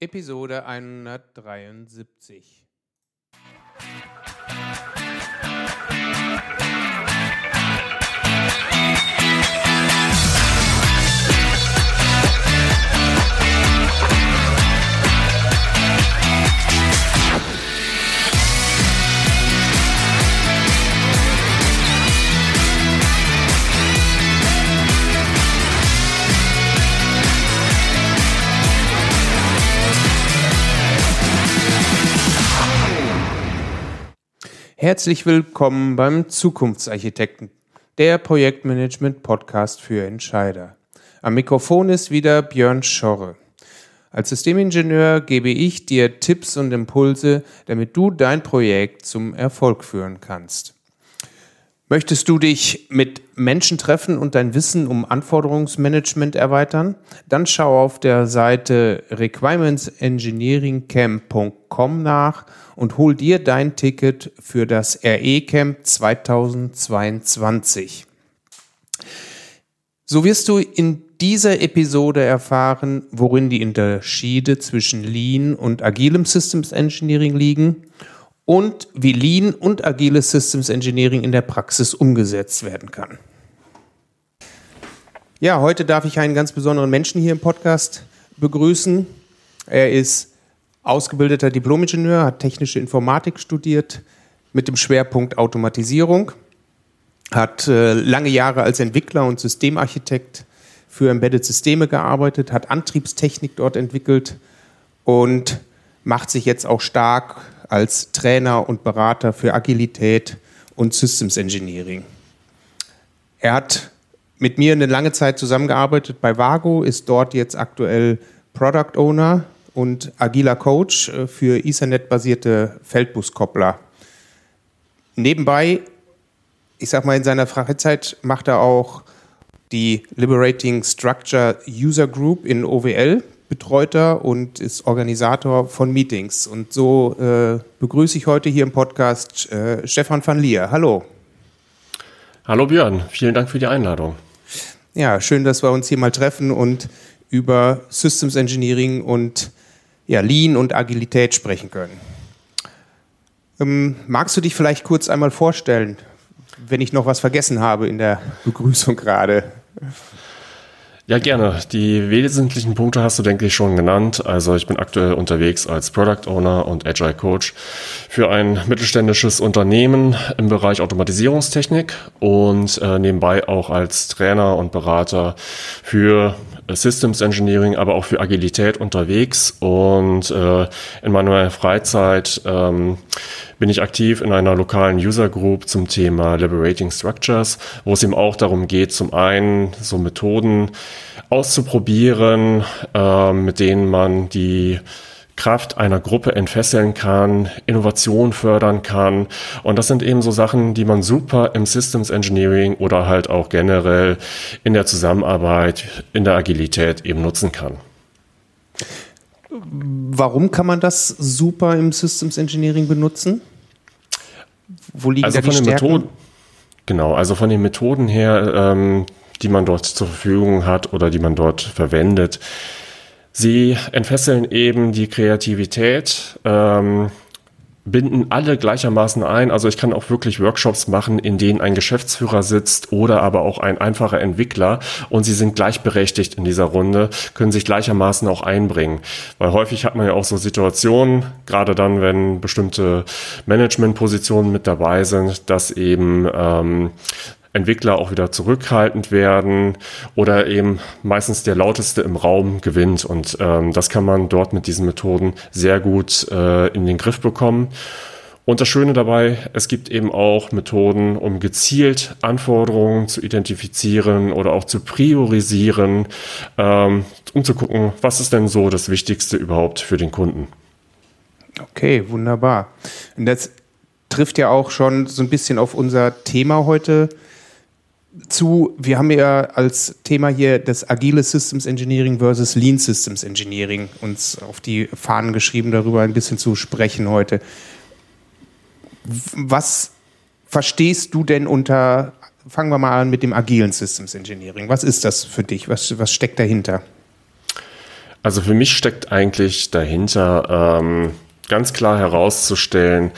Episode 173. Herzlich willkommen beim Zukunftsarchitekten, der Projektmanagement-Podcast für Entscheider. Am Mikrofon ist wieder Björn Schorre. Als Systemingenieur gebe ich dir Tipps und Impulse, damit du dein Projekt zum Erfolg führen kannst. Möchtest du dich mit Menschen treffen und dein Wissen um Anforderungsmanagement erweitern? Dann schau auf der Seite requirementsengineeringcamp.com nach und hol dir dein Ticket für das RE Camp 2022. So wirst du in dieser Episode erfahren, worin die Unterschiede zwischen Lean und agilem Systems Engineering liegen und wie Lean und agiles Systems Engineering in der Praxis umgesetzt werden kann. Ja, heute darf ich einen ganz besonderen Menschen hier im Podcast begrüßen. Er ist ausgebildeter Diplomingenieur, hat technische Informatik studiert mit dem Schwerpunkt Automatisierung, hat äh, lange Jahre als Entwickler und Systemarchitekt für Embedded Systeme gearbeitet, hat Antriebstechnik dort entwickelt und macht sich jetzt auch stark als Trainer und Berater für Agilität und Systems Engineering. Er hat mit mir eine lange Zeit zusammengearbeitet bei Vago, ist dort jetzt aktuell Product Owner und agiler Coach äh, für Ethernet-basierte Feldbuskoppler. Nebenbei, ich sag mal, in seiner Freizeit macht er auch die Liberating Structure User Group in OWL Betreuter und ist Organisator von Meetings. Und so äh, begrüße ich heute hier im Podcast äh, Stefan van Lier. Hallo. Hallo Björn, vielen Dank für die Einladung. Ja, schön, dass wir uns hier mal treffen und über Systems Engineering und ja, Lean und Agilität sprechen können. Ähm, magst du dich vielleicht kurz einmal vorstellen, wenn ich noch was vergessen habe in der Begrüßung gerade? Ja, gerne. Die wesentlichen Punkte hast du, denke ich, schon genannt. Also ich bin aktuell unterwegs als Product Owner und Agile Coach für ein mittelständisches Unternehmen im Bereich Automatisierungstechnik und äh, nebenbei auch als Trainer und Berater für Systems Engineering, aber auch für Agilität unterwegs. Und äh, in meiner Freizeit ähm, bin ich aktiv in einer lokalen User Group zum Thema Liberating Structures, wo es eben auch darum geht, zum einen so Methoden auszuprobieren, äh, mit denen man die Kraft einer Gruppe entfesseln kann, Innovation fördern kann. Und das sind eben so Sachen, die man super im Systems Engineering oder halt auch generell in der Zusammenarbeit, in der Agilität eben nutzen kann. Warum kann man das super im Systems Engineering benutzen? Wo liegen also da die von den Stärken? Methoden, genau, also von den Methoden her, ähm, die man dort zur Verfügung hat oder die man dort verwendet, Sie entfesseln eben die Kreativität, ähm, binden alle gleichermaßen ein. Also ich kann auch wirklich Workshops machen, in denen ein Geschäftsführer sitzt oder aber auch ein einfacher Entwickler und sie sind gleichberechtigt in dieser Runde, können sich gleichermaßen auch einbringen. Weil häufig hat man ja auch so Situationen, gerade dann, wenn bestimmte Managementpositionen mit dabei sind, dass eben ähm, Entwickler auch wieder zurückhaltend werden oder eben meistens der lauteste im Raum gewinnt. Und ähm, das kann man dort mit diesen Methoden sehr gut äh, in den Griff bekommen. Und das Schöne dabei, es gibt eben auch Methoden, um gezielt Anforderungen zu identifizieren oder auch zu priorisieren, ähm, um zu gucken, was ist denn so das Wichtigste überhaupt für den Kunden. Okay, wunderbar. Und das trifft ja auch schon so ein bisschen auf unser Thema heute zu, wir haben ja als Thema hier das agile Systems Engineering versus Lean Systems Engineering uns auf die Fahnen geschrieben, darüber ein bisschen zu sprechen heute. Was verstehst du denn unter, fangen wir mal an mit dem agilen Systems Engineering. Was ist das für dich? Was, was steckt dahinter? Also für mich steckt eigentlich dahinter, ähm, ganz klar herauszustellen,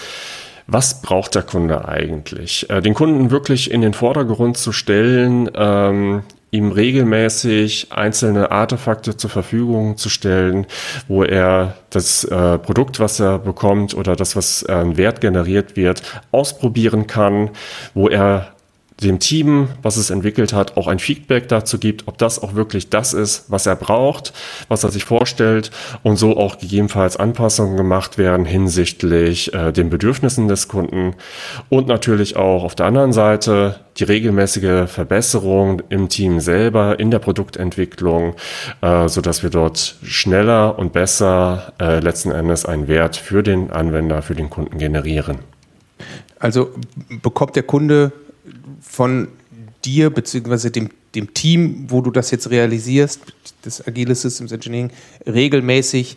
was braucht der Kunde eigentlich? Äh, den Kunden wirklich in den Vordergrund zu stellen, ähm, ihm regelmäßig einzelne Artefakte zur Verfügung zu stellen, wo er das äh, Produkt, was er bekommt oder das, was an Wert generiert wird, ausprobieren kann, wo er dem Team, was es entwickelt hat, auch ein Feedback dazu gibt, ob das auch wirklich das ist, was er braucht, was er sich vorstellt und so auch gegebenenfalls Anpassungen gemacht werden hinsichtlich äh, den Bedürfnissen des Kunden und natürlich auch auf der anderen Seite die regelmäßige Verbesserung im Team selber, in der Produktentwicklung, äh, so dass wir dort schneller und besser äh, letzten Endes einen Wert für den Anwender, für den Kunden generieren. Also bekommt der Kunde von dir bzw. Dem, dem Team, wo du das jetzt realisierst, das Agile Systems Engineering, regelmäßig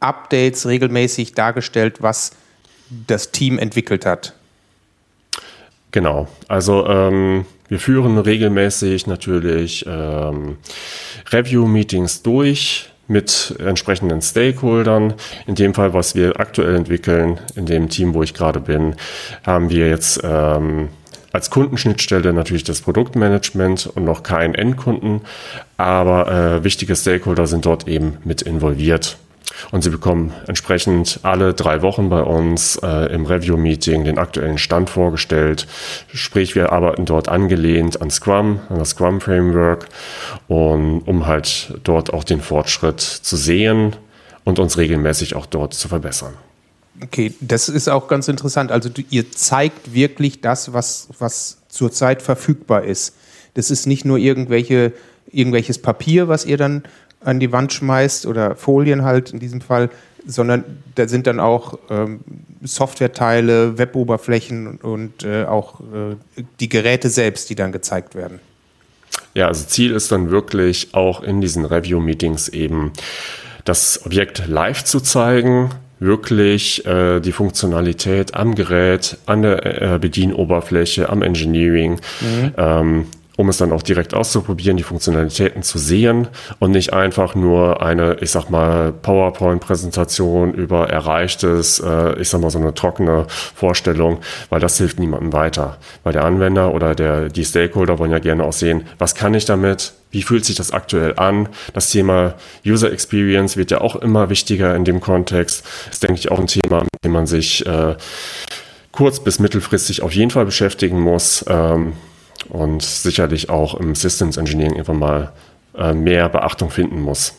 Updates, regelmäßig dargestellt, was das Team entwickelt hat. Genau, also ähm, wir führen regelmäßig natürlich ähm, Review-Meetings durch mit entsprechenden Stakeholdern. In dem Fall, was wir aktuell entwickeln, in dem Team, wo ich gerade bin, haben wir jetzt ähm, als Kundenschnittstelle natürlich das Produktmanagement und noch keinen Endkunden, aber äh, wichtige Stakeholder sind dort eben mit involviert. Und sie bekommen entsprechend alle drei Wochen bei uns äh, im Review-Meeting den aktuellen Stand vorgestellt. Sprich, wir arbeiten dort angelehnt an Scrum, an das Scrum-Framework, und, um halt dort auch den Fortschritt zu sehen und uns regelmäßig auch dort zu verbessern. Okay, das ist auch ganz interessant. Also ihr zeigt wirklich das, was, was zurzeit verfügbar ist. Das ist nicht nur irgendwelche, irgendwelches Papier, was ihr dann an die Wand schmeißt oder Folien halt in diesem Fall, sondern da sind dann auch ähm, Softwareteile, Weboberflächen und, und äh, auch äh, die Geräte selbst, die dann gezeigt werden. Ja, also Ziel ist dann wirklich auch in diesen Review-Meetings eben das Objekt live zu zeigen, wirklich äh, die Funktionalität am Gerät, an der äh, Bedienoberfläche, am Engineering, mhm. ähm, um es dann auch direkt auszuprobieren, die Funktionalitäten zu sehen und nicht einfach nur eine, ich sag mal, PowerPoint-Präsentation über Erreichtes, äh, ich sag mal, so eine trockene Vorstellung, weil das hilft niemandem weiter. Weil der Anwender oder der, die Stakeholder wollen ja gerne auch sehen, was kann ich damit, wie fühlt sich das aktuell an? Das Thema User Experience wird ja auch immer wichtiger in dem Kontext. Das ist, denke ich, auch ein Thema, mit dem man sich äh, kurz- bis mittelfristig auf jeden Fall beschäftigen muss ähm, und sicherlich auch im Systems Engineering irgendwann mal äh, mehr Beachtung finden muss.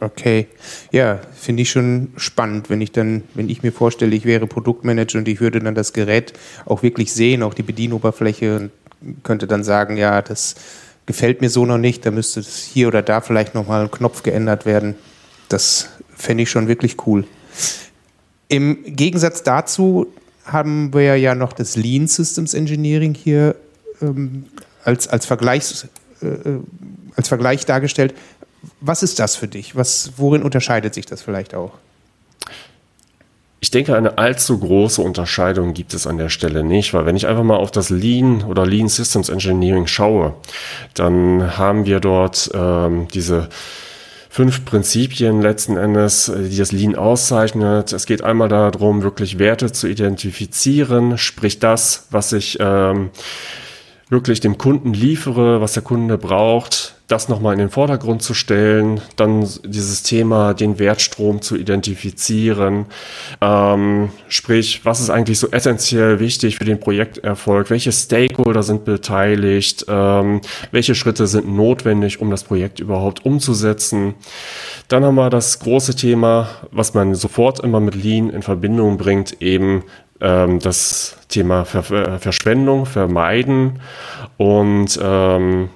Okay, ja, finde ich schon spannend, wenn ich dann, wenn ich mir vorstelle, ich wäre Produktmanager und ich würde dann das Gerät auch wirklich sehen, auch die Bedienoberfläche und könnte dann sagen, ja, das gefällt mir so noch nicht, da müsste hier oder da vielleicht nochmal ein Knopf geändert werden. Das fände ich schon wirklich cool. Im Gegensatz dazu haben wir ja noch das Lean Systems Engineering hier ähm, als, als, Vergleichs, äh, äh als Vergleich dargestellt. Was ist das für dich? Was, worin unterscheidet sich das vielleicht auch? Ich denke, eine allzu große Unterscheidung gibt es an der Stelle nicht, weil wenn ich einfach mal auf das Lean oder Lean Systems Engineering schaue, dann haben wir dort ähm, diese fünf Prinzipien letzten Endes, äh, die das Lean auszeichnet. Es geht einmal darum, wirklich Werte zu identifizieren, sprich das, was ich ähm, wirklich dem Kunden liefere, was der Kunde braucht, das nochmal in den Vordergrund zu stellen, dann dieses Thema, den Wertstrom zu identifizieren, ähm, sprich, was ist eigentlich so essentiell wichtig für den Projekterfolg, welche Stakeholder sind beteiligt, ähm, welche Schritte sind notwendig, um das Projekt überhaupt umzusetzen. Dann haben wir das große Thema, was man sofort immer mit Lean in Verbindung bringt, eben ähm, das Thema Ver Verschwendung vermeiden. Und ähm,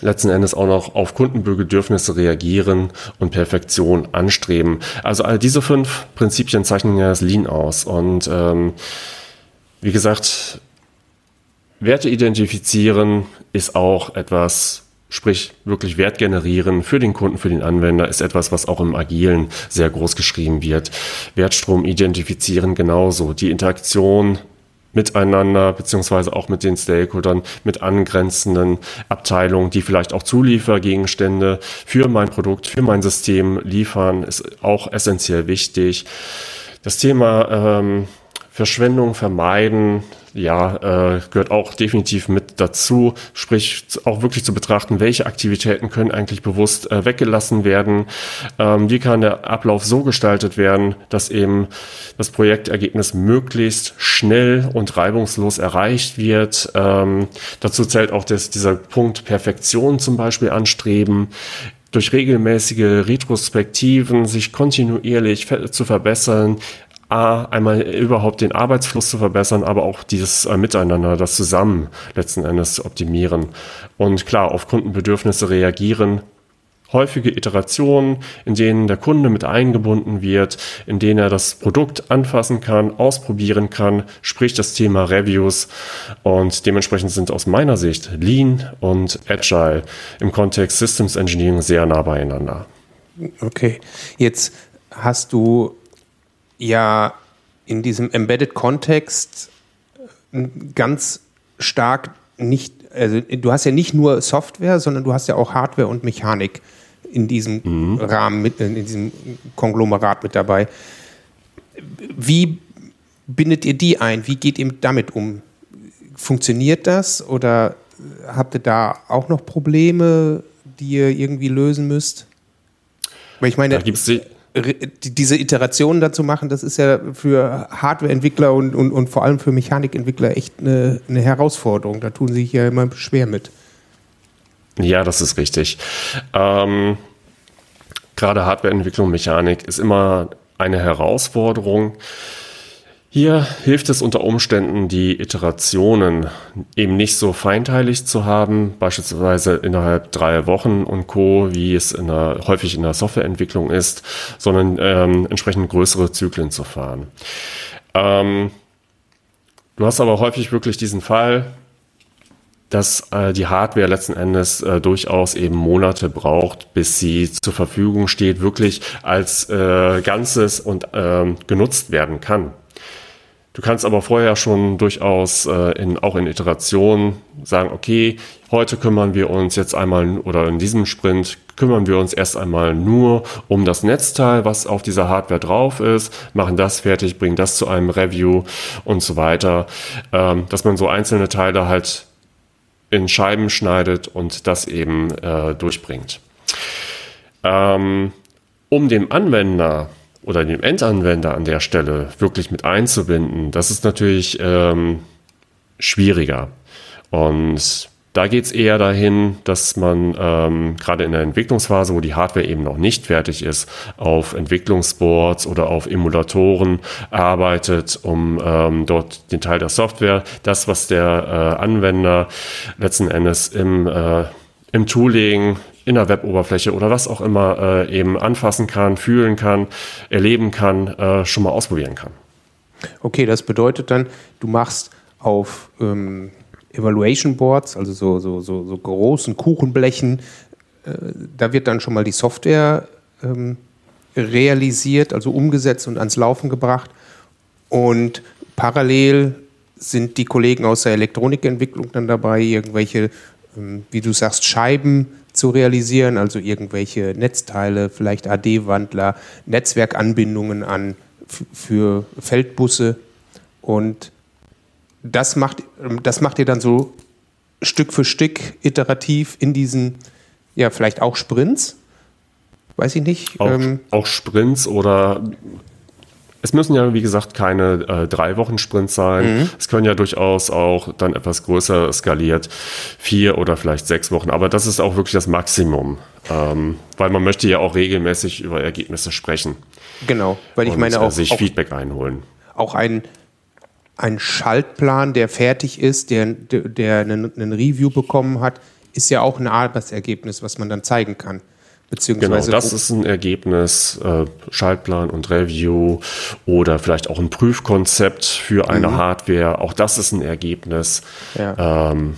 letzten Endes auch noch auf Kundenbedürfnisse reagieren und Perfektion anstreben. Also all diese fünf Prinzipien zeichnen ja das Lean aus. Und ähm, wie gesagt, Werte identifizieren ist auch etwas, sprich wirklich Wert generieren für den Kunden, für den Anwender, ist etwas, was auch im Agilen sehr groß geschrieben wird. Wertstrom identifizieren genauso. Die Interaktion miteinander, beziehungsweise auch mit den Stakeholdern, mit angrenzenden Abteilungen, die vielleicht auch Zuliefergegenstände für mein Produkt, für mein System liefern, ist auch essentiell wichtig. Das Thema ähm, Verschwendung vermeiden, ja, äh, gehört auch definitiv mit dazu. Sprich, auch wirklich zu betrachten, welche Aktivitäten können eigentlich bewusst äh, weggelassen werden. Ähm, wie kann der Ablauf so gestaltet werden, dass eben das Projektergebnis möglichst schnell und reibungslos erreicht wird. Ähm, dazu zählt auch das, dieser Punkt Perfektion zum Beispiel anstreben durch regelmäßige Retrospektiven sich kontinuierlich zu verbessern, A, einmal überhaupt den Arbeitsfluss zu verbessern, aber auch dieses äh, Miteinander, das Zusammen letzten Endes zu optimieren. Und klar, auf Kundenbedürfnisse reagieren, häufige Iterationen, in denen der Kunde mit eingebunden wird, in denen er das Produkt anfassen kann, ausprobieren kann, sprich das Thema Reviews. Und dementsprechend sind aus meiner Sicht Lean und Agile im Kontext Systems Engineering sehr nah beieinander. Okay, jetzt hast du ja in diesem Embedded-Kontext äh, ganz stark nicht, also du hast ja nicht nur Software, sondern du hast ja auch Hardware und Mechanik in diesem mhm. Rahmen, mit, in diesem Konglomerat mit dabei. Wie bindet ihr die ein? Wie geht ihr damit um? Funktioniert das oder habt ihr da auch noch Probleme, die ihr irgendwie lösen müsst? Weil ich meine, da gibt es diese Iterationen dazu machen, das ist ja für Hardwareentwickler und, und, und vor allem für Mechanikentwickler echt eine, eine Herausforderung. Da tun sie sich ja immer schwer mit. Ja, das ist richtig. Ähm, gerade Hardwareentwicklung, Mechanik ist immer eine Herausforderung. Hier hilft es unter Umständen, die Iterationen eben nicht so feinteilig zu haben, beispielsweise innerhalb drei Wochen und Co., wie es in der, häufig in der Softwareentwicklung ist, sondern ähm, entsprechend größere Zyklen zu fahren. Ähm, du hast aber häufig wirklich diesen Fall, dass äh, die Hardware letzten Endes äh, durchaus eben Monate braucht, bis sie zur Verfügung steht, wirklich als äh, Ganzes und ähm, genutzt werden kann. Du kannst aber vorher schon durchaus äh, in, auch in Iterationen sagen, okay, heute kümmern wir uns jetzt einmal oder in diesem Sprint kümmern wir uns erst einmal nur um das Netzteil, was auf dieser Hardware drauf ist, machen das fertig, bringen das zu einem Review und so weiter, ähm, dass man so einzelne Teile halt in Scheiben schneidet und das eben äh, durchbringt. Ähm, um dem Anwender oder dem Endanwender an der Stelle wirklich mit einzubinden, das ist natürlich ähm, schwieriger. Und da geht es eher dahin, dass man ähm, gerade in der Entwicklungsphase, wo die Hardware eben noch nicht fertig ist, auf Entwicklungsboards oder auf Emulatoren arbeitet, um ähm, dort den Teil der Software, das, was der äh, Anwender letzten Endes im, äh, im Tooling in der Weboberfläche oder was auch immer äh, eben anfassen kann, fühlen kann, erleben kann, äh, schon mal ausprobieren kann. Okay, das bedeutet dann, du machst auf ähm, Evaluation Boards, also so, so, so, so großen Kuchenblechen, äh, da wird dann schon mal die Software ähm, realisiert, also umgesetzt und ans Laufen gebracht. Und parallel sind die Kollegen aus der Elektronikentwicklung dann dabei, irgendwelche, ähm, wie du sagst, Scheiben zu realisieren, also irgendwelche Netzteile, vielleicht AD-Wandler, Netzwerkanbindungen an für Feldbusse und das macht, das macht ihr dann so Stück für Stück iterativ in diesen, ja, vielleicht auch Sprints, weiß ich nicht. Auch, ähm, auch Sprints oder es müssen ja, wie gesagt, keine äh, drei Wochen Sprints sein. Mhm. Es können ja durchaus auch dann etwas größer skaliert, vier oder vielleicht sechs Wochen. Aber das ist auch wirklich das Maximum, ähm, weil man möchte ja auch regelmäßig über Ergebnisse sprechen. Genau, weil ich und, meine äh, auch äh, sich auch, Feedback einholen. Auch ein ein Schaltplan, der fertig ist, der, der, der einen, einen Review bekommen hat, ist ja auch ein Arbeitsergebnis, was man dann zeigen kann. Beziehungsweise genau, das ist ein Ergebnis, äh, Schaltplan und Review oder vielleicht auch ein Prüfkonzept für eine mhm. Hardware. Auch das ist ein Ergebnis. Ja. Ähm,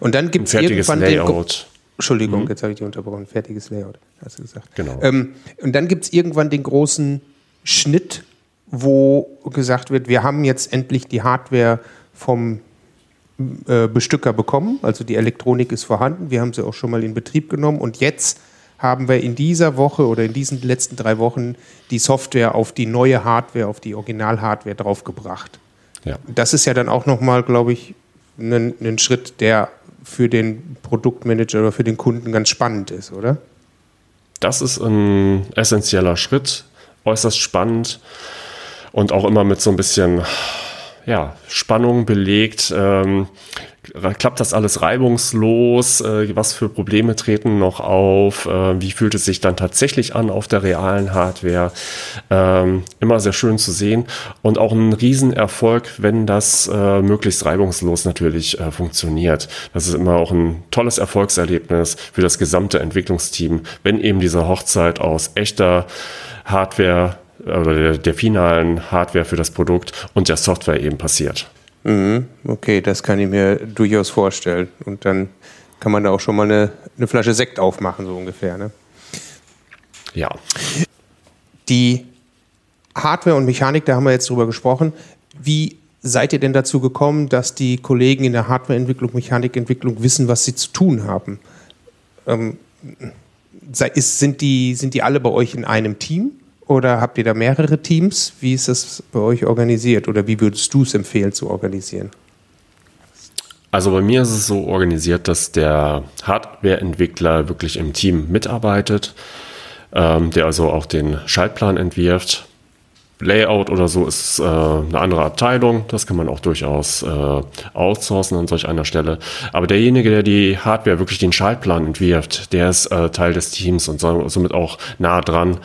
und dann gibt es irgendwann Layout. Den, Entschuldigung, mhm. jetzt habe ich die unterbrochen. Fertiges Layout, hast du gesagt. Genau. Ähm, und dann gibt es irgendwann den großen Schnitt, wo gesagt wird, wir haben jetzt endlich die Hardware vom äh, Bestücker bekommen, also die Elektronik ist vorhanden, wir haben sie auch schon mal in Betrieb genommen und jetzt haben wir in dieser Woche oder in diesen letzten drei Wochen die Software auf die neue Hardware, auf die Original-Hardware draufgebracht. Ja. Das ist ja dann auch nochmal, glaube ich, ein, ein Schritt, der für den Produktmanager oder für den Kunden ganz spannend ist, oder? Das ist ein essentieller Schritt, äußerst spannend und auch immer mit so ein bisschen ja, Spannung belegt. Ähm, klappt das alles reibungslos? Äh, was für Probleme treten noch auf? Äh, wie fühlt es sich dann tatsächlich an auf der realen Hardware? Ähm, immer sehr schön zu sehen und auch ein Riesenerfolg, wenn das äh, möglichst reibungslos natürlich äh, funktioniert. Das ist immer auch ein tolles Erfolgserlebnis für das gesamte Entwicklungsteam, wenn eben diese Hochzeit aus echter Hardware oder der, der finalen Hardware für das Produkt und der Software eben passiert. Mhm, okay, das kann ich mir durchaus vorstellen. Und dann kann man da auch schon mal eine, eine Flasche Sekt aufmachen, so ungefähr. Ne? Ja. Die Hardware und Mechanik, da haben wir jetzt drüber gesprochen. Wie seid ihr denn dazu gekommen, dass die Kollegen in der Hardwareentwicklung, Mechanikentwicklung wissen, was sie zu tun haben? Ähm, ist, sind, die, sind die alle bei euch in einem Team? Oder habt ihr da mehrere Teams? Wie ist das bei euch organisiert? Oder wie würdest du es empfehlen zu organisieren? Also bei mir ist es so organisiert, dass der Hardware-Entwickler wirklich im Team mitarbeitet, ähm, der also auch den Schaltplan entwirft Layout oder so ist äh, eine andere Abteilung. Das kann man auch durchaus äh, outsourcen an solch einer Stelle. Aber derjenige, der die Hardware wirklich den Schaltplan entwirft, der ist äh, Teil des Teams und somit auch nah dran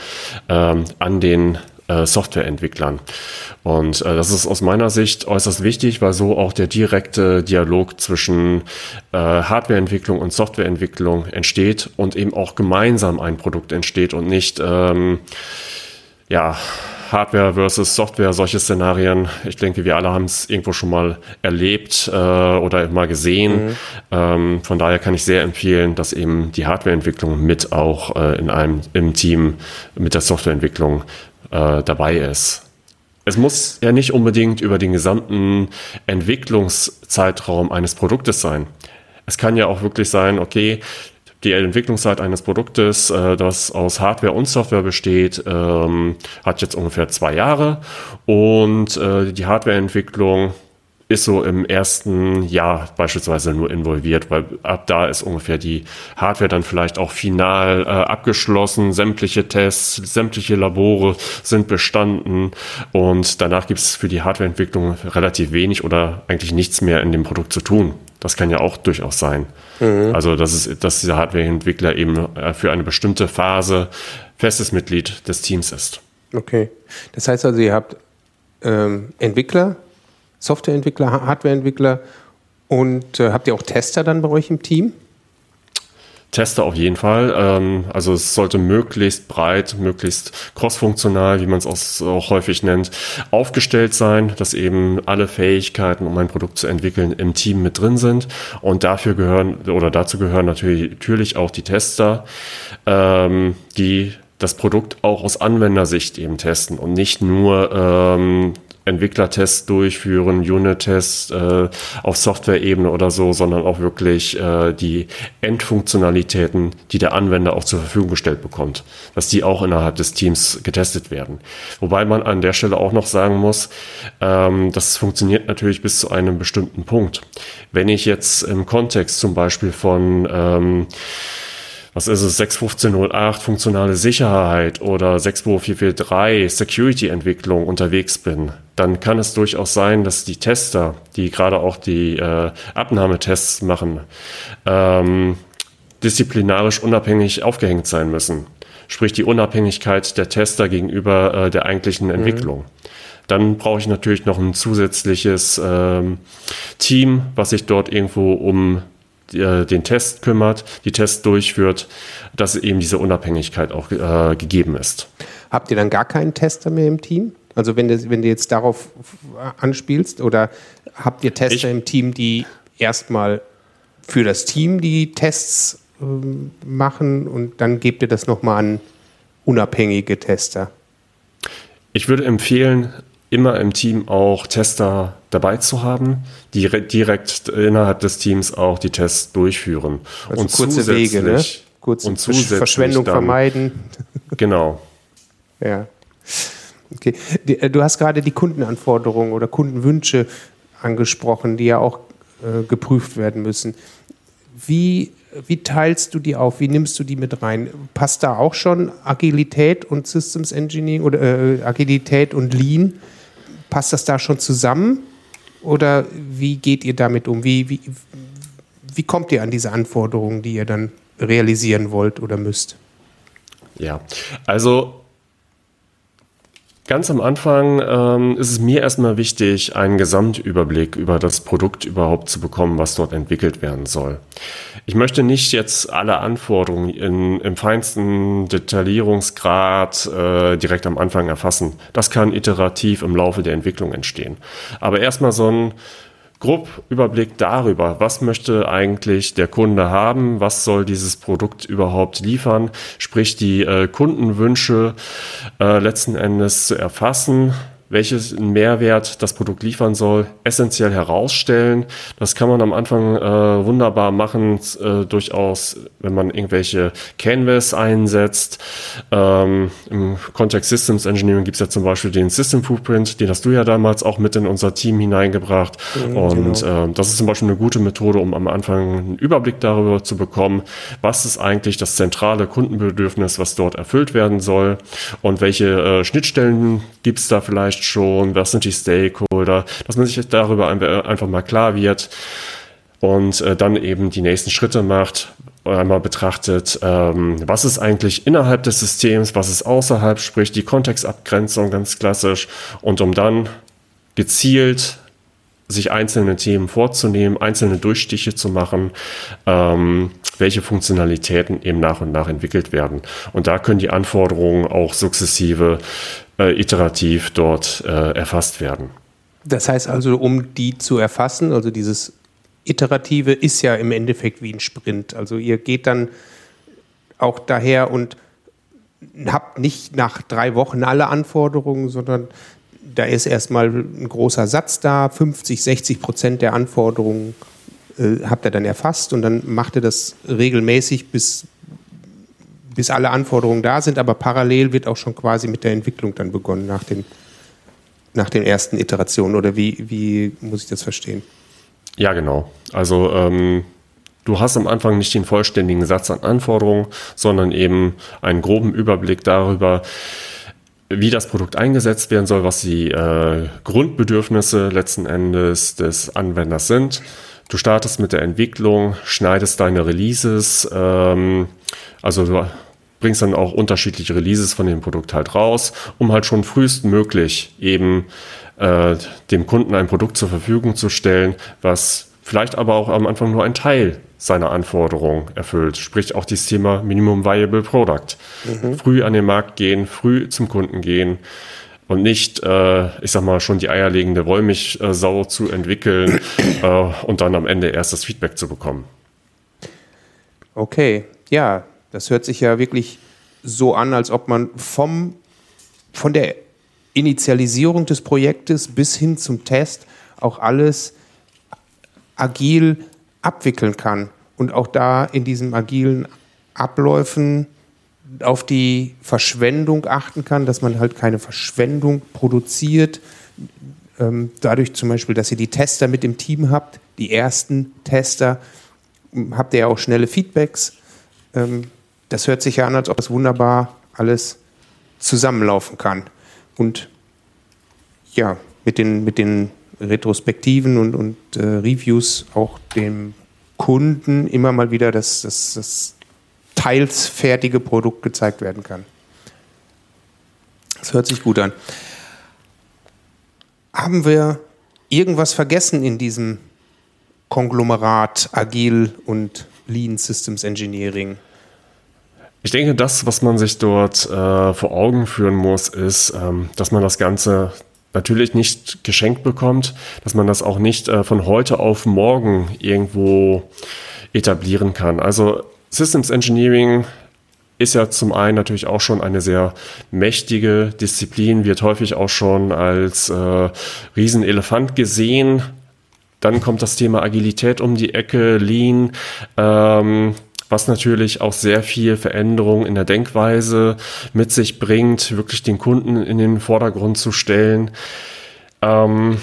ähm, an den äh, Softwareentwicklern. Und äh, das ist aus meiner Sicht äußerst wichtig, weil so auch der direkte Dialog zwischen äh, Hardwareentwicklung und Softwareentwicklung entsteht und eben auch gemeinsam ein Produkt entsteht und nicht ähm, ja Hardware versus Software, solche Szenarien. Ich denke, wir alle haben es irgendwo schon mal erlebt äh, oder mal gesehen. Mhm. Ähm, von daher kann ich sehr empfehlen, dass eben die Hardwareentwicklung mit auch äh, in einem im Team mit der Softwareentwicklung äh, dabei ist. Es muss ja nicht unbedingt über den gesamten Entwicklungszeitraum eines Produktes sein. Es kann ja auch wirklich sein, okay, die Entwicklungszeit eines Produktes, äh, das aus Hardware und Software besteht, ähm, hat jetzt ungefähr zwei Jahre. Und äh, die Hardwareentwicklung ist so im ersten Jahr beispielsweise nur involviert, weil ab da ist ungefähr die Hardware dann vielleicht auch final äh, abgeschlossen, sämtliche Tests, sämtliche Labore sind bestanden und danach gibt es für die Hardwareentwicklung relativ wenig oder eigentlich nichts mehr in dem Produkt zu tun. Das kann ja auch durchaus sein. Mhm. Also, dass, es, dass dieser Hardwareentwickler eben äh, für eine bestimmte Phase festes Mitglied des Teams ist. Okay. Das heißt also, ihr habt ähm, Entwickler, Softwareentwickler, Hardwareentwickler und äh, habt ihr auch Tester dann bei euch im Team? Tester auf jeden Fall. Ähm, also es sollte möglichst breit, möglichst crossfunktional, wie man es auch, auch, häufig nennt, aufgestellt sein, dass eben alle Fähigkeiten, um ein Produkt zu entwickeln, im Team mit drin sind. Und dafür gehören oder dazu gehören natürlich, natürlich auch die Tester, ähm, die das Produkt auch aus Anwendersicht eben testen und nicht nur ähm, Entwicklertests durchführen, Unit-Tests äh, auf Software-Ebene oder so, sondern auch wirklich äh, die Endfunktionalitäten, die der Anwender auch zur Verfügung gestellt bekommt, dass die auch innerhalb des Teams getestet werden. Wobei man an der Stelle auch noch sagen muss, ähm, das funktioniert natürlich bis zu einem bestimmten Punkt. Wenn ich jetzt im Kontext zum Beispiel von ähm, was ist es, 61508 funktionale Sicherheit oder 62443 Security-Entwicklung unterwegs bin, dann kann es durchaus sein, dass die Tester, die gerade auch die äh, Abnahmetests machen, ähm, disziplinarisch unabhängig aufgehängt sein müssen. Sprich die Unabhängigkeit der Tester gegenüber äh, der eigentlichen mhm. Entwicklung. Mhm. Dann brauche ich natürlich noch ein zusätzliches ähm, Team, was sich dort irgendwo um äh, den Test kümmert, die Tests durchführt, dass eben diese Unabhängigkeit auch äh, gegeben ist. Habt ihr dann gar keinen Tester mehr im Team? Also wenn du, wenn du jetzt darauf anspielst oder habt ihr Tester ich, im Team, die erstmal für das Team die Tests äh, machen und dann gebt ihr das nochmal an unabhängige Tester? Ich würde empfehlen, immer im Team auch Tester dabei zu haben, die direkt innerhalb des Teams auch die Tests durchführen. Also und kurze Wege, ne? Kurze und zusätzlich Verschwendung dann, vermeiden. Genau. ja. Okay. Äh, du hast gerade die Kundenanforderungen oder Kundenwünsche angesprochen, die ja auch äh, geprüft werden müssen. Wie, wie teilst du die auf? Wie nimmst du die mit rein? Passt da auch schon Agilität und Systems Engineering oder äh, Agilität und Lean? Passt das da schon zusammen? Oder wie geht ihr damit um? Wie, wie, wie kommt ihr an diese Anforderungen, die ihr dann realisieren wollt oder müsst? Ja, also Ganz am Anfang ähm, ist es mir erstmal wichtig, einen Gesamtüberblick über das Produkt überhaupt zu bekommen, was dort entwickelt werden soll. Ich möchte nicht jetzt alle Anforderungen in, im feinsten Detaillierungsgrad äh, direkt am Anfang erfassen. Das kann iterativ im Laufe der Entwicklung entstehen. Aber erstmal so ein grob Überblick darüber, was möchte eigentlich der Kunde haben, was soll dieses Produkt überhaupt liefern, sprich die äh, Kundenwünsche äh, letzten Endes zu erfassen, welches Mehrwert das Produkt liefern soll, essentiell herausstellen. Das kann man am Anfang äh, wunderbar machen, äh, durchaus, wenn man irgendwelche Canvas einsetzt. Ähm, Im Kontext Systems Engineering gibt es ja zum Beispiel den System Footprint, den hast du ja damals auch mit in unser Team hineingebracht. Mhm, Und genau. äh, das ist zum Beispiel eine gute Methode, um am Anfang einen Überblick darüber zu bekommen, was ist eigentlich das zentrale Kundenbedürfnis, was dort erfüllt werden soll und welche äh, Schnittstellen gibt es da vielleicht vielleicht schon, was sind die Stakeholder, dass man sich darüber einfach mal klar wird und äh, dann eben die nächsten Schritte macht, einmal betrachtet, ähm, was ist eigentlich innerhalb des Systems, was ist außerhalb, sprich die Kontextabgrenzung ganz klassisch und um dann gezielt sich einzelne Themen vorzunehmen, einzelne Durchstiche zu machen, ähm, welche Funktionalitäten eben nach und nach entwickelt werden. Und da können die Anforderungen auch sukzessive äh, iterativ dort äh, erfasst werden. Das heißt also, um die zu erfassen, also dieses Iterative ist ja im Endeffekt wie ein Sprint. Also ihr geht dann auch daher und habt nicht nach drei Wochen alle Anforderungen, sondern da ist erstmal ein großer Satz da, 50, 60 Prozent der Anforderungen äh, habt ihr dann erfasst und dann macht ihr das regelmäßig, bis, bis alle Anforderungen da sind, aber parallel wird auch schon quasi mit der Entwicklung dann begonnen nach den, nach den ersten Iterationen oder wie, wie muss ich das verstehen? Ja, genau. Also ähm, du hast am Anfang nicht den vollständigen Satz an Anforderungen, sondern eben einen groben Überblick darüber, wie das Produkt eingesetzt werden soll, was die äh, Grundbedürfnisse letzten Endes des Anwenders sind. Du startest mit der Entwicklung, schneidest deine Releases, ähm, also bringst dann auch unterschiedliche Releases von dem Produkt halt raus, um halt schon frühestmöglich eben äh, dem Kunden ein Produkt zur Verfügung zu stellen, was vielleicht aber auch am Anfang nur ein Teil seiner Anforderungen erfüllt. Sprich auch dieses Thema Minimum Viable Product. Mhm. Früh an den Markt gehen, früh zum Kunden gehen und nicht, äh, ich sag mal, schon die eierlegende Wollmilchsau zu entwickeln äh, und dann am Ende erst das Feedback zu bekommen. Okay, ja, das hört sich ja wirklich so an, als ob man vom, von der Initialisierung des Projektes bis hin zum Test auch alles agil abwickeln kann und auch da in diesen agilen Abläufen auf die Verschwendung achten kann, dass man halt keine Verschwendung produziert. Ähm, dadurch zum Beispiel, dass ihr die Tester mit im Team habt, die ersten Tester, habt ihr ja auch schnelle Feedbacks. Das hört sich ja an, als ob das wunderbar alles zusammenlaufen kann. Und ja, mit den, mit den Retrospektiven und, und äh, Reviews auch dem Kunden immer mal wieder das, das, das teils fertige Produkt gezeigt werden kann. Das hört sich gut an. Haben wir irgendwas vergessen in diesem Konglomerat Agil und Lean Systems Engineering? Ich denke, das, was man sich dort äh, vor Augen führen muss, ist, ähm, dass man das Ganze natürlich nicht geschenkt bekommt, dass man das auch nicht äh, von heute auf morgen irgendwo etablieren kann. Also Systems Engineering ist ja zum einen natürlich auch schon eine sehr mächtige Disziplin, wird häufig auch schon als äh, Riesenelefant gesehen. Dann kommt das Thema Agilität um die Ecke, Lean, ähm, was natürlich auch sehr viel Veränderung in der Denkweise mit sich bringt, wirklich den Kunden in den Vordergrund zu stellen. Ähm,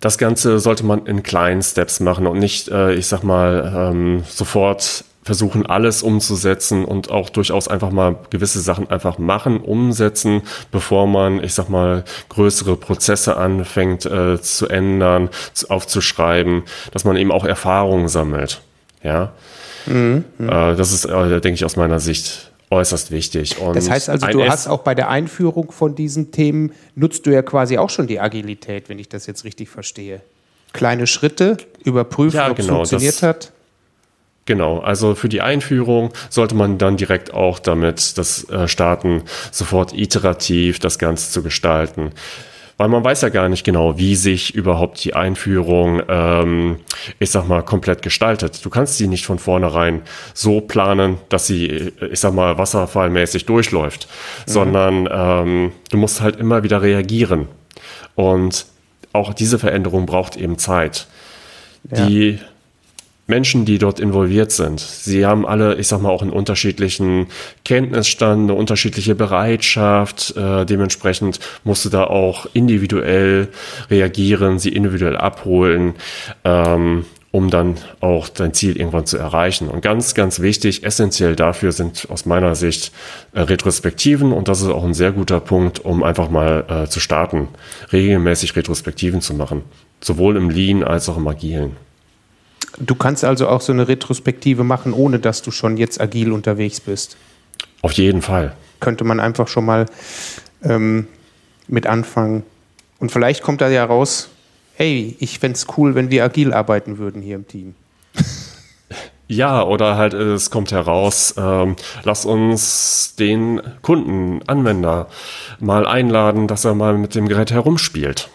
das Ganze sollte man in kleinen Steps machen und nicht, äh, ich sag mal, ähm, sofort versuchen, alles umzusetzen und auch durchaus einfach mal gewisse Sachen einfach machen, umsetzen, bevor man, ich sag mal, größere Prozesse anfängt äh, zu ändern, zu, aufzuschreiben, dass man eben auch Erfahrungen sammelt. Ja. Mhm, äh, das ist, äh, denke ich, aus meiner Sicht äußerst wichtig. Und das heißt also, du hast auch bei der Einführung von diesen Themen, nutzt du ja quasi auch schon die Agilität, wenn ich das jetzt richtig verstehe. Kleine Schritte, überprüfen, ja, ob es genau, funktioniert das, hat. Genau, also für die Einführung sollte man dann direkt auch damit das äh, starten, sofort iterativ das Ganze zu gestalten. Weil man weiß ja gar nicht genau, wie sich überhaupt die Einführung, ähm, ich sag mal, komplett gestaltet. Du kannst sie nicht von vornherein so planen, dass sie, ich sag mal, wasserfallmäßig durchläuft, mhm. sondern ähm, du musst halt immer wieder reagieren. Und auch diese Veränderung braucht eben Zeit. Ja. Die Menschen, die dort involviert sind. Sie haben alle, ich sag mal, auch einen unterschiedlichen Kenntnisstand, eine unterschiedliche Bereitschaft. Äh, dementsprechend musst du da auch individuell reagieren, sie individuell abholen, ähm, um dann auch dein Ziel irgendwann zu erreichen. Und ganz, ganz wichtig, essentiell dafür sind aus meiner Sicht äh, Retrospektiven. Und das ist auch ein sehr guter Punkt, um einfach mal äh, zu starten, regelmäßig Retrospektiven zu machen. Sowohl im Lean als auch im Agilen. Du kannst also auch so eine Retrospektive machen, ohne dass du schon jetzt agil unterwegs bist. Auf jeden Fall. Könnte man einfach schon mal ähm, mit anfangen. Und vielleicht kommt da ja raus, hey, ich fände es cool, wenn wir agil arbeiten würden hier im Team. Ja, oder halt es kommt heraus, ähm, lass uns den Kunden, Anwender mal einladen, dass er mal mit dem Gerät herumspielt.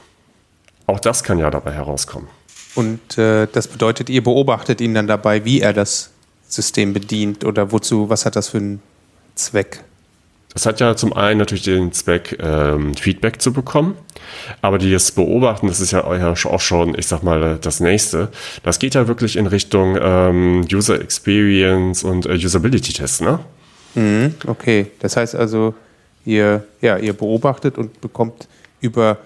Auch das kann ja dabei herauskommen. Und äh, das bedeutet, ihr beobachtet ihn dann dabei, wie er das System bedient oder wozu, was hat das für einen Zweck? Das hat ja zum einen natürlich den Zweck, ähm, Feedback zu bekommen, aber dieses Beobachten, das ist ja auch schon, ich sag mal, das nächste. Das geht ja wirklich in Richtung ähm, User Experience und äh, Usability Tests, ne? Mhm, okay, das heißt also, ihr, ja, ihr beobachtet und bekommt über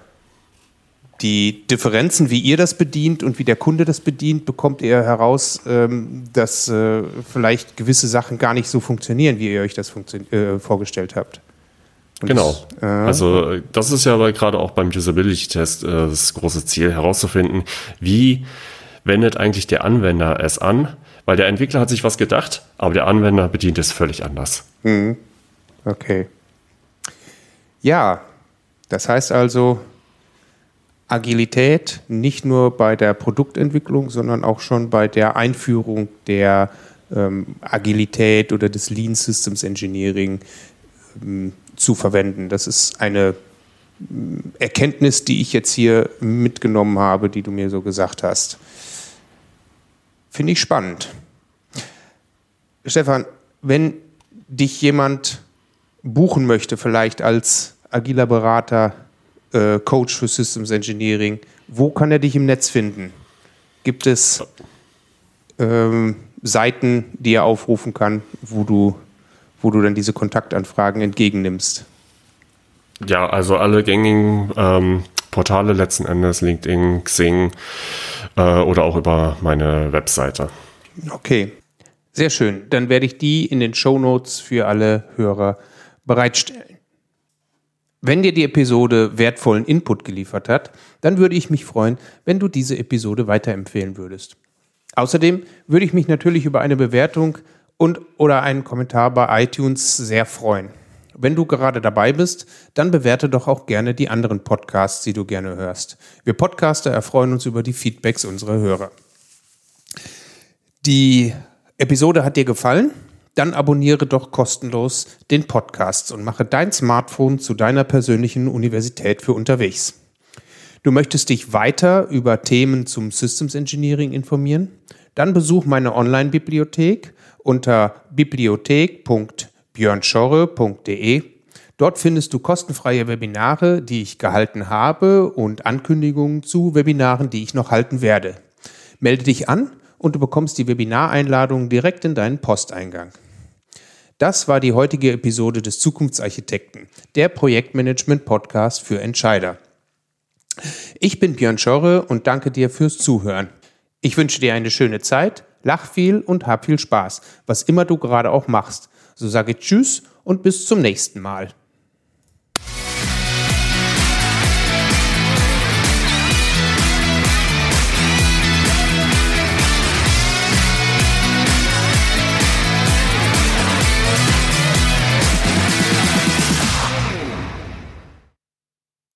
die Differenzen, wie ihr das bedient und wie der Kunde das bedient, bekommt ihr heraus, ähm, dass äh, vielleicht gewisse Sachen gar nicht so funktionieren, wie ihr euch das äh, vorgestellt habt. Und genau. Äh, also das ist ja aber gerade auch beim Usability-Test äh, das große Ziel, herauszufinden, wie wendet eigentlich der Anwender es an, weil der Entwickler hat sich was gedacht, aber der Anwender bedient es völlig anders. Mhm. Okay. Ja, das heißt also, Agilität nicht nur bei der Produktentwicklung, sondern auch schon bei der Einführung der ähm, Agilität oder des Lean Systems Engineering ähm, zu verwenden. Das ist eine ähm, Erkenntnis, die ich jetzt hier mitgenommen habe, die du mir so gesagt hast. Finde ich spannend. Stefan, wenn dich jemand buchen möchte, vielleicht als agiler Berater, äh, Coach für Systems Engineering. Wo kann er dich im Netz finden? Gibt es ähm, Seiten, die er aufrufen kann, wo du, wo du dann diese Kontaktanfragen entgegennimmst? Ja, also alle gängigen ähm, Portale letzten Endes, LinkedIn, Xing äh, oder auch über meine Webseite. Okay, sehr schön. Dann werde ich die in den Show Notes für alle Hörer bereitstellen. Wenn dir die Episode wertvollen Input geliefert hat, dann würde ich mich freuen, wenn du diese Episode weiterempfehlen würdest. Außerdem würde ich mich natürlich über eine Bewertung und oder einen Kommentar bei iTunes sehr freuen. Wenn du gerade dabei bist, dann bewerte doch auch gerne die anderen Podcasts, die du gerne hörst. Wir Podcaster erfreuen uns über die Feedbacks unserer Hörer. Die Episode hat dir gefallen? Dann abonniere doch kostenlos den Podcast und mache dein Smartphone zu deiner persönlichen Universität für unterwegs. Du möchtest dich weiter über Themen zum Systems Engineering informieren? Dann besuch meine Online-Bibliothek unter bibliothek.björnschorre.de. Dort findest du kostenfreie Webinare, die ich gehalten habe und Ankündigungen zu Webinaren, die ich noch halten werde. Melde dich an und du bekommst die Webinareinladung direkt in deinen Posteingang. Das war die heutige Episode des Zukunftsarchitekten, der Projektmanagement-Podcast für Entscheider. Ich bin Björn Schorre und danke dir fürs Zuhören. Ich wünsche dir eine schöne Zeit, lach viel und hab viel Spaß, was immer du gerade auch machst. So sage Tschüss und bis zum nächsten Mal.